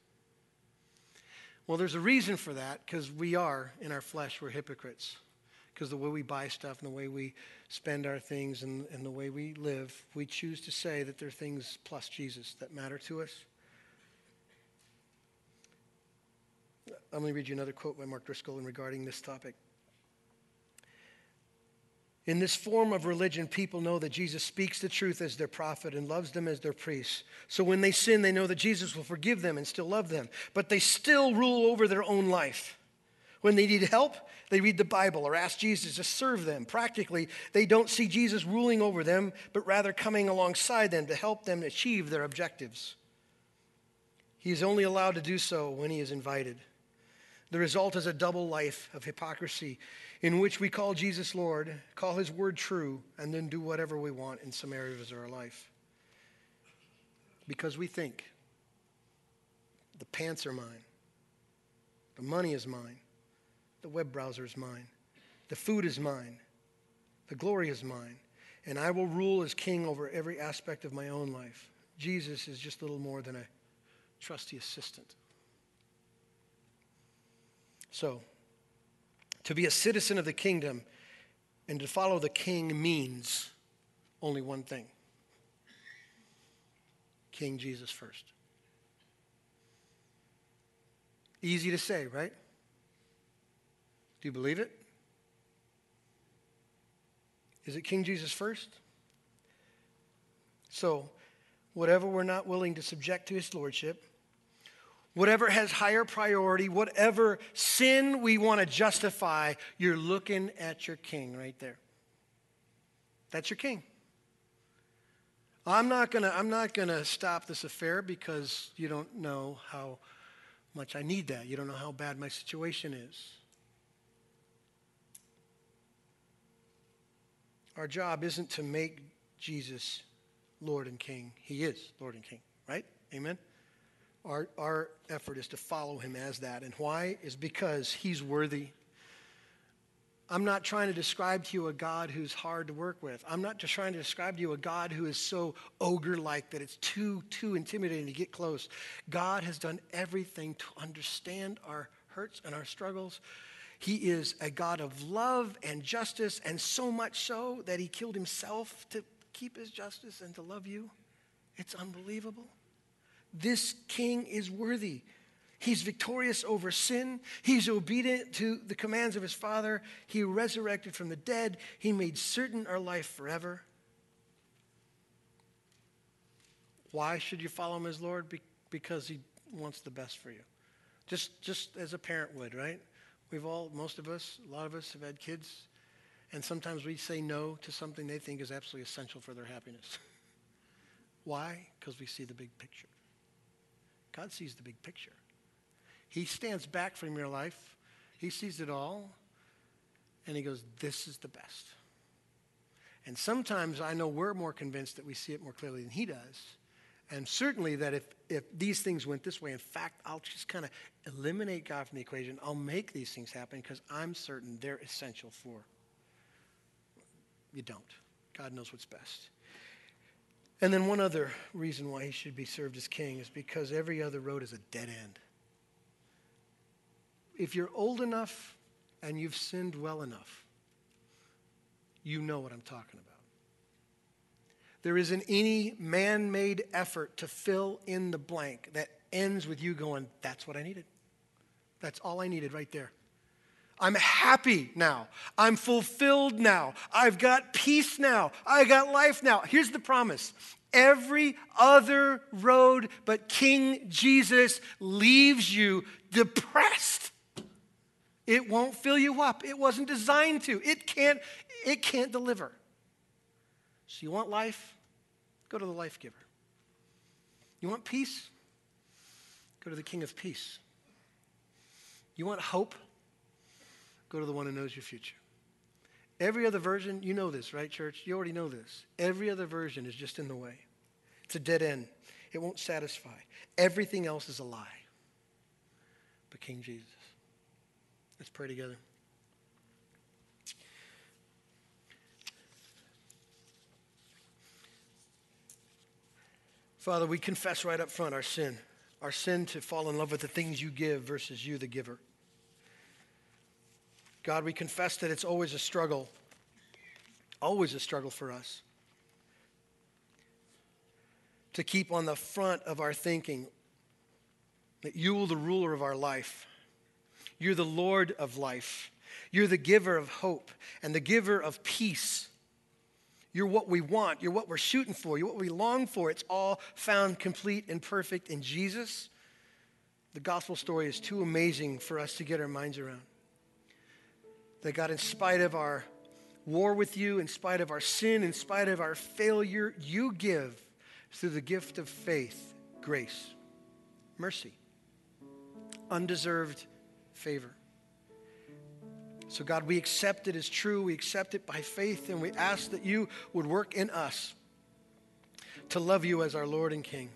Well, there's a reason for that because we are, in our flesh, we're hypocrites. Because the way we buy stuff and the way we spend our things and, and the way we live, we choose to say that there are things plus Jesus that matter to us. I'm going to read you another quote by Mark Driscoll in regarding this topic. In this form of religion, people know that Jesus speaks the truth as their prophet and loves them as their priest. So when they sin, they know that Jesus will forgive them and still love them. But they still rule over their own life. When they need help, they read the Bible or ask Jesus to serve them. Practically, they don't see Jesus ruling over them, but rather coming alongside them to help them achieve their objectives. He is only allowed to do so when he is invited. The result is a double life of hypocrisy in which we call Jesus Lord, call his word true, and then do whatever we want in some areas of our life. Because we think the pants are mine, the money is mine, the web browser is mine, the food is mine, the glory is mine, and I will rule as king over every aspect of my own life. Jesus is just little more than a trusty assistant. So, to be a citizen of the kingdom and to follow the king means only one thing King Jesus first. Easy to say, right? Do you believe it? Is it King Jesus first? So, whatever we're not willing to subject to his lordship, whatever has higher priority, whatever sin we want to justify, you're looking at your king right there. That's your king. I'm not going to I'm not going to stop this affair because you don't know how much I need that. You don't know how bad my situation is. Our job isn't to make Jesus Lord and King. He is Lord and King, right? Amen. Our, our effort is to follow him as that. And why? Is because he's worthy. I'm not trying to describe to you a God who's hard to work with. I'm not just trying to describe to you a God who is so ogre like that it's too, too intimidating to get close. God has done everything to understand our hurts and our struggles. He is a God of love and justice, and so much so that he killed himself to keep his justice and to love you. It's unbelievable. This king is worthy. He's victorious over sin. He's obedient to the commands of his Father. He resurrected from the dead. He made certain our life forever. Why should you follow him as Lord? Be- because he wants the best for you. Just, just as a parent would, right? We've all, most of us, a lot of us have had kids, and sometimes we say no to something they think is absolutely essential for their happiness. Why? Because we see the big picture. God sees the big picture. He stands back from your life, He sees it all, and He goes, This is the best. And sometimes I know we're more convinced that we see it more clearly than He does. And certainly that if, if these things went this way, in fact, I'll just kind of eliminate God from the equation. I'll make these things happen because I'm certain they're essential for. You don't. God knows what's best. And then one other reason why he should be served as king is because every other road is a dead end. If you're old enough and you've sinned well enough, you know what I'm talking about. There isn't any man made effort to fill in the blank that ends with you going, That's what I needed. That's all I needed right there. I'm happy now. I'm fulfilled now. I've got peace now. I got life now. Here's the promise every other road but King Jesus leaves you depressed. It won't fill you up. It wasn't designed to. It can't it can't deliver. So you want life? Go to the life giver. You want peace? Go to the King of Peace. You want hope? Go to the one who knows your future. Every other version, you know this, right, church? You already know this. Every other version is just in the way, it's a dead end. It won't satisfy. Everything else is a lie. But King Jesus. Let's pray together. Father, we confess right up front our sin, our sin to fall in love with the things you give versus you, the giver. God, we confess that it's always a struggle, always a struggle for us to keep on the front of our thinking that you are the ruler of our life. You're the Lord of life. You're the giver of hope and the giver of peace. You're what we want. You're what we're shooting for. You're what we long for. It's all found complete and perfect in Jesus. The gospel story is too amazing for us to get our minds around. That God, in spite of our war with you, in spite of our sin, in spite of our failure, you give through the gift of faith, grace, mercy, undeserved favor. So, God, we accept it as true. We accept it by faith, and we ask that you would work in us to love you as our Lord and King.